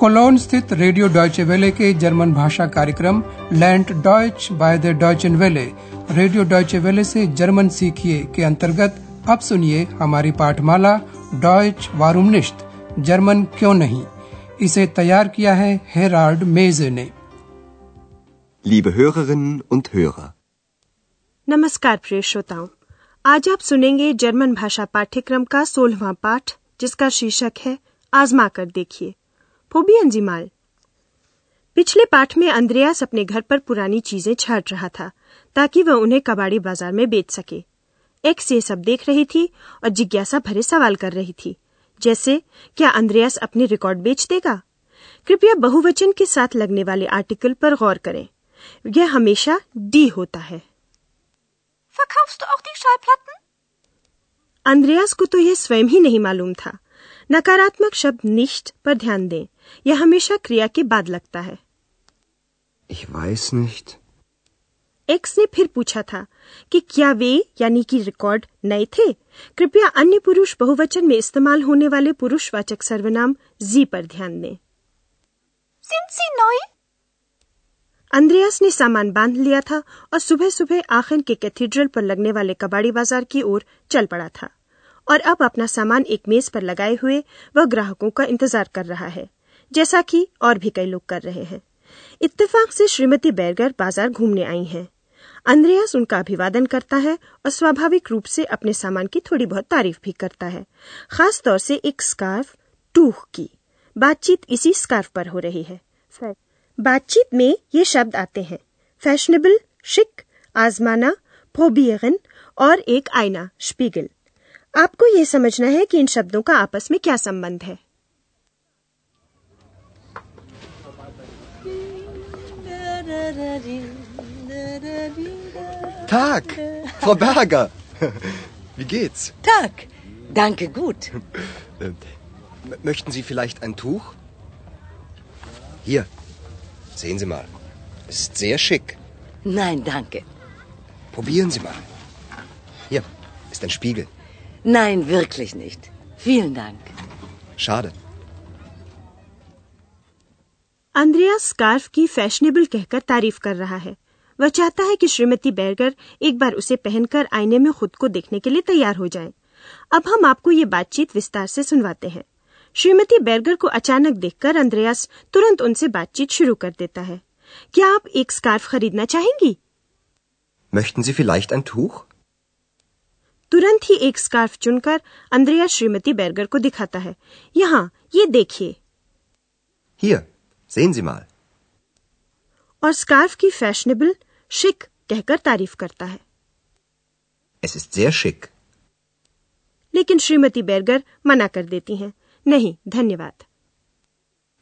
Colon स्थित radio Deutsche वेले के जर्मन भाषा कार्यक्रम लैंड डॉयच बाय द डॉयचन वेले। रेडियो डॉयचे वेले से जर्मन सीखिए के अंतर्गत अब सुनिए हमारी पाठमाला डॉयच वारूमनिश्त जर्मन क्यों नहीं? इसे तैयार किया है हेराल्ड मेजे ने। Liebe Hörerinnen und Hörer, नमस्कार प्रिय श्रोताओं। आज आप सुनेंगे जर्मन भाषा पाठ्यक्रम का सोलहवां पाठ जिसका शीर्षक है आजमा कर देखिए। फोबियन जिमाल पिछले पाठ में अंद्रयास अपने घर पर पुरानी चीज़ें छाट रहा था ताकि वह उन्हें कबाड़ी बाज़ार में बेच सके। एक्स ये सब देख रही थी और जिज्ञासा भरे सवाल कर रही थी जैसे क्या अंद्रयास अपने रिकॉर्ड बेच देगा? कृपया बहुवचन के साथ लगने वाले आर्टिकल पर गौर करें। यह हमेशा डी होता है? अंद्रयास को तो यह स्वयं ही नहीं मालूम था। नकारात्मक शब्द निष्ठ पर ध्यान दें। यह हमेशा क्रिया के बाद लगता है। Ich weiß nicht. एक्स ने फिर पूछा था कि क्या वे यानी कि रिकॉर्ड नए थे? कृपया अन्य पुरुष बहुवचन में इस्तेमाल होने वाले पुरुषवाचक सर्वनाम जी पर ध्यान दें। Sind sie neu? अंद्रयास ने सामान बाँध लिया था और सुबह सुबह आखिर के कैथीड्रल पर लगने वाले कबाड़ी बाज़ार की ओर चल पड़ा था। और अब अपना सामान एक मेज पर लगाए हुए वह ग्राहकों का इंतज़ार कर रहा है जैसा कि और भी कई लोग कर रहे हैं। इत्तेफाक से श्रीमती बैरगर बाज़ार घूमने आई हैं। अंद्रयास उनका अभिवादन करता है और स्वाभाविक रूप से अपने सामान की थोड़ी बहुत तारीफ़ भी करता है खास तौर से एक स्कार्फ टूह की। बातचीत इसी स्कार्फ पर हो रही है। बातचीत में ये शब्द आते हैं फैशनेबल शिक आजमाना फोबियगन और एक आईना स्पीगल। आपको ये समझना है कि इन शब्दों का आपस में क्या संबंध है Tag, Frau Berger. Wie geht's? Tag. Danke, gut. Äh, m- möchten Sie vielleicht ein Tuch? Hier, sehen Sie mal. Es ist sehr schick. Nein, danke. Probieren Sie mal. Hier ist ein Spiegel. Nein, wirklich nicht. Vielen Dank. Schade. Andreas scarf की fashionable कहकर तारीफ़ कर रहा है वह चाहता है कि श्रीमती बैरगर एक बार उसे पहनकर आईने में खुद को देखने के लिए तैयार हो जाएँ। अब हम आपको ये बातचीत विस्तार से सुनवाते हैं श्रीमती बैरगर को अचानक देखकर अंद्रयास तुरंत उनसे बातचीत शुरू कर देता है क्या आप एक स्कार्फ खरीदना चाहेंगी Möchten Sie vielleicht ein Tuch? तुरंत ही एक स्कार्फ चुनकर अंद्रयास श्रीमती बैरगर को दिखाता है यहाँ ये देखिए Hier, sehen Sie mal. और स्कार्फ की फैशनेबल शिक कहकर तारीफ़ करता है Es ist sehr schick. लेकिन श्रीमती बैरगर मना कर देती हैं नहीं धन्यवाद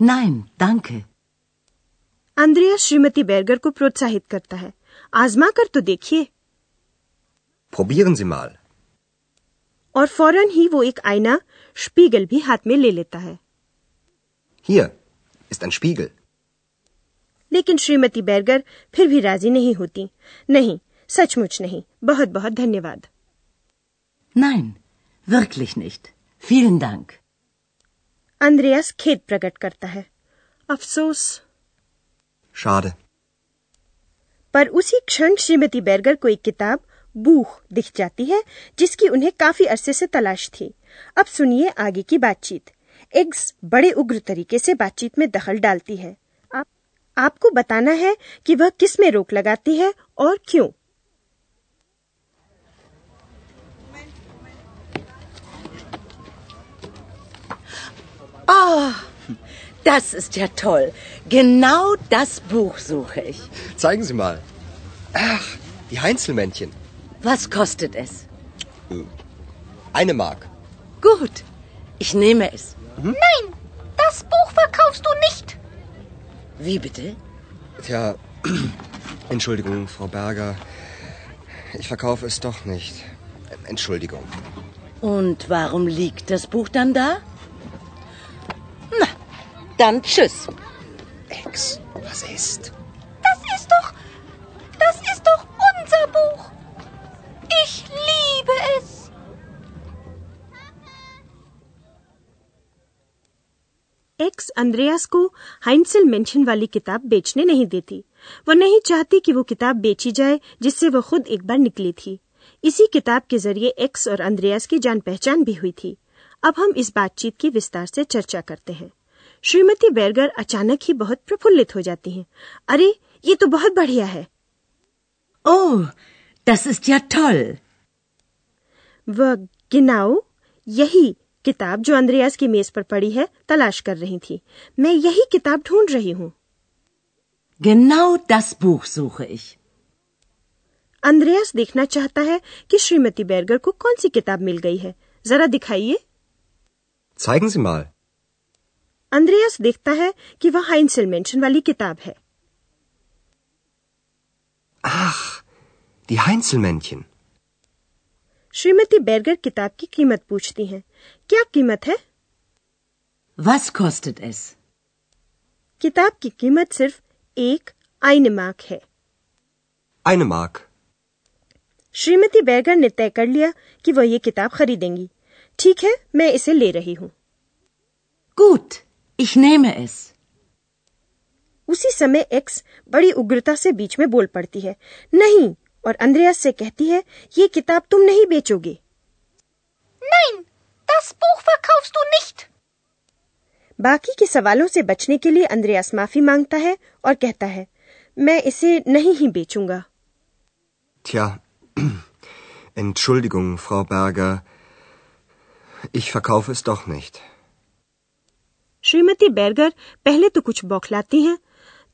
Nein, danke. अंद्रयास श्रीमती बैरगर को प्रोत्साहित करता है आजमा कर तो देखिए Probieren Sie mal. और फ़ौरन ही वो एक आईना स्पीगल भी हाथ में ले लेता है Hier ist ein Spiegel. लेकिन श्रीमती बैरगर फिर भी राज़ी नहीं होती नहीं सचमुच नहीं बहुत बहुत धन्यवाद Nein, wirklich nicht. Vielen Dank. अंद्रयास खेद प्रकट करता है अफसोस Schade. पर उसी क्षण श्रीमती बैरगर को एक किताब बूह दिख जाती है जिसकी उन्हें काफ़ी अरसे से तलाश थी अब सुनिए आगे की बातचीत एग्स बड़े उग्र तरीके से बातचीत में दखल डालती है आप, आपको बताना है कि वह किसमें रोक लगाती है और क्यों Oh, das ist ja toll. Genau das Buch suche ich. Zeigen Sie mal. Ach, die Heinzelmännchen. Was kostet es? Eine Mark. Gut, ich nehme es. Nein, das Buch verkaufst du nicht. Wie bitte? Tja, Entschuldigung, Frau Berger. Ich verkaufe es doch nicht. Entschuldigung. Und warum liegt das Buch dann da? Na, dann tschüss. Ex, was ist? Ex Andreas को हाइंसिल mention वाली किताब बेचने नहीं देती। वो नहीं चाहती कि वो किताब बेची जाए जिससे वो खुद एक बार निकली थी। इसी किताब के ज़रिए एक्स और अंद्रयास की जान पहचान भी हुई थी। अब हम इस बातचीत की विस्तार से चर्चा करते हैं। श्रीमती बैरगर अचानक ही बहुत प्रफुल्लित हो जाती हैं। अरे ये तो बहुत बढ़िया है। das ist ja toll. वह गिनाओ यही किताब जो अंद्रयास की मेज पर पड़ी है तलाश कर रही थी मैं यही किताब ढूंढ रही हूँ Genau das Buch suche ich. अंद्रयास देखना चाहता है कि श्रीमती बैरगर को कौन सी किताब मिल गई है जरा दिखाइए Zeigen Sie mal. अंद्रयास देखता है कि वह हाइंसिल मेंशन वाली किताब है Ach, die Heinzelmännchen. श्रीमती बैरगर किताब की कीमत पूछती हैं क्या कीमत है Was kostet es? किताब की कीमत सिर्फ़ एक आइन मार्क है Eine Mark. श्रीमती बैगर ने तय कर लिया कि वह ये किताब खरीदेंगी ठीक है मैं इसे ले रही हूँ Gut, ich nehme es. उसी समय एक्स बड़ी उग्रता से बीच में बोल पड़ती है नहीं और अंद्रयास से कहती है ये किताब तुम नहीं बेचोगे Nein, das Buch verkaufst du nicht. बाकी के सवालों से बचने के लिए अंद्रयास माफ़ी माँगता है और कहता है मैं इसे नहीं ही बेचूँगा Tja, Entschuldigung, Frau Berger. Ich verkaufe es doch nicht. Shrimati बैरगर पहले तो कुछ बौखलाती हैं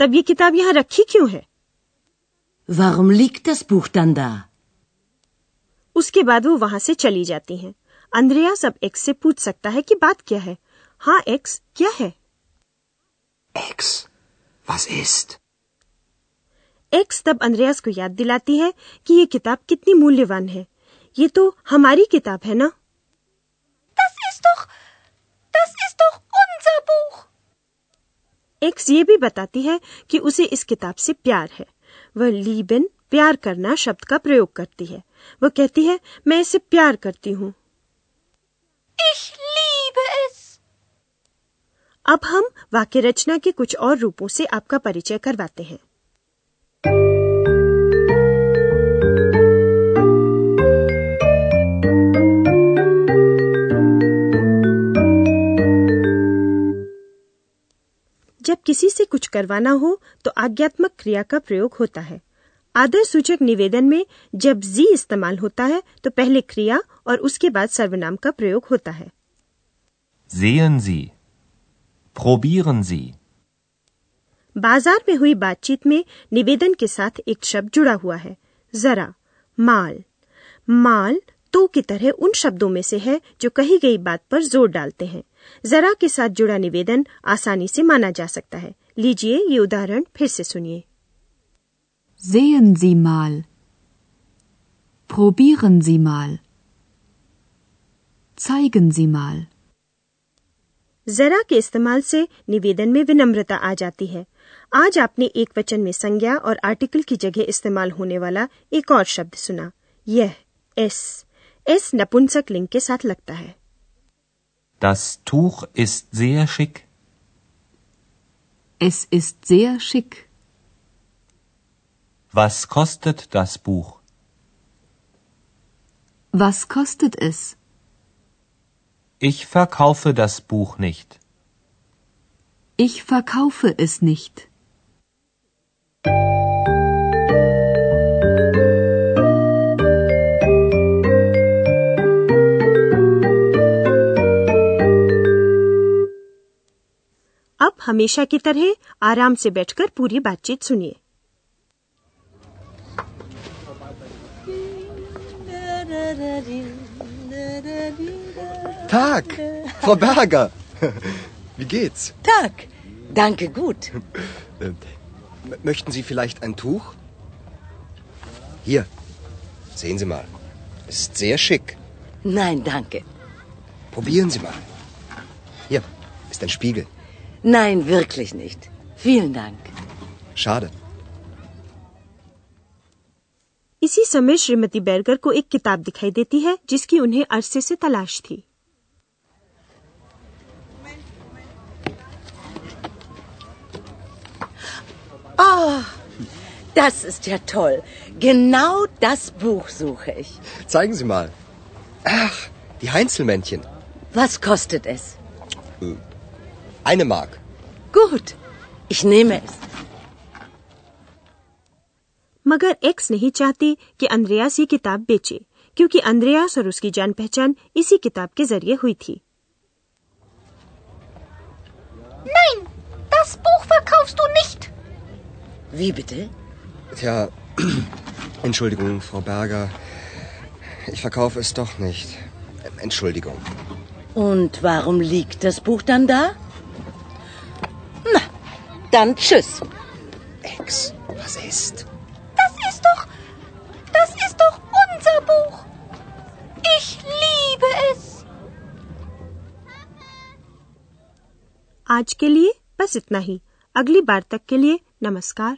तब ये किताब यहाँ रखी क्यों है Warum liegt das Buch dann da? उसके बाद वो वहाँ से चली जाती हैं अंद्रयास अब एक्स से पूछ सकता है कि बात क्या है हाँ एक्स क्या है Ex, was ist? एक्स तब अंद्रयास को याद दिलाती है कि ये किताब कितनी मूल्यवान है ये तो हमारी किताब है ना Das ist doch. Das ist doch unser Buch. Ex ये भी बताती है कि उसे इस किताब से प्यार है वह लीबन प्यार करना शब्द का प्रयोग करती है वह कहती है मैं इसे प्यार करती हूँ Ich liebe es. अब हम वाक्य रचना के कुछ और रूपों से आपका परिचय करवाते हैं। जब किसी से कुछ करवाना हो तो आज्ञात्मक क्रिया का प्रयोग होता है। आदर सूचक निवेदन में जब जी इस्तेमाल होता है तो पहले क्रिया और उसके बाद सर्वनाम का प्रयोग होता है। Sehen Sie. Probieren Sie. बाज़ार में हुई बातचीत में निवेदन के साथ एक शब्द जुड़ा हुआ है जरा माल माल तो की तरह उन शब्दों में से है जो कही गई बात पर ज़ोर डालते हैं जरा के साथ जुड़ा निवेदन आसानी से माना जा सकता है लीजिए ये उदाहरण फिर से सुनिए Sehen Sie mal. Probieren Sie mal. Zeigen Sie mal. जरा के इस्तेमाल से निवेदन में विनम्रता आ जाती है आज आपने एक वचन में संज्ञा और आर्टिकल की जगह इस्तेमाल होने वाला एक और शब्द सुना यह एस एस नपुंसक लिंग के साथ लगता है Das Tuch ist sehr schick. Es ist sehr schick. Was kostet das Buch? Was kostet es? Ich verkaufe das Buch nicht. Ich verkaufe es nicht. अब हमेशा की तरह आराम से बैठकर पूरी बातचीत सुनिए Tag, Frau Berger. Wie geht's? Tag. Danke, gut. Äh, m- möchten Sie vielleicht ein Tuch? Hier, sehen Sie mal. Es ist sehr schick. Nein, danke. Probieren Sie mal. Hier ist ein Spiegel. Nein, wirklich nicht. Vielen Dank. Schade. इसी समय श्रीमती बैरगर को एक किताब दिखाई देती है जिसकी उन्हें अरसे से तलाश थी Oh, das ist ja toll. Genau das Buch suche ich. Zeigen Sie mal. Ach, die Heinzelmännchen. Was kostet es? Eine Mark. Gut, ich nehme es. मगर एक्स नहीं चाहती कि अंद्रयास ये किताब बेचे क्योंकि अंद्रयास और उसकी जान पहचान इसी किताब के जरिए हुई थी Nein, das Buch verkaufst du nicht. Wie bitte? Tja, Entschuldigung, Frau Berger. Ich verkaufe es doch nicht. Entschuldigung. Und warum liegt das Buch dann da? Na, dann tschüss. Ex, was ist? Das ist doch. Das ist doch unser Buch. Ich liebe es. आज के लिए बस इतना ही अगली बार तक के लिए नमस्कार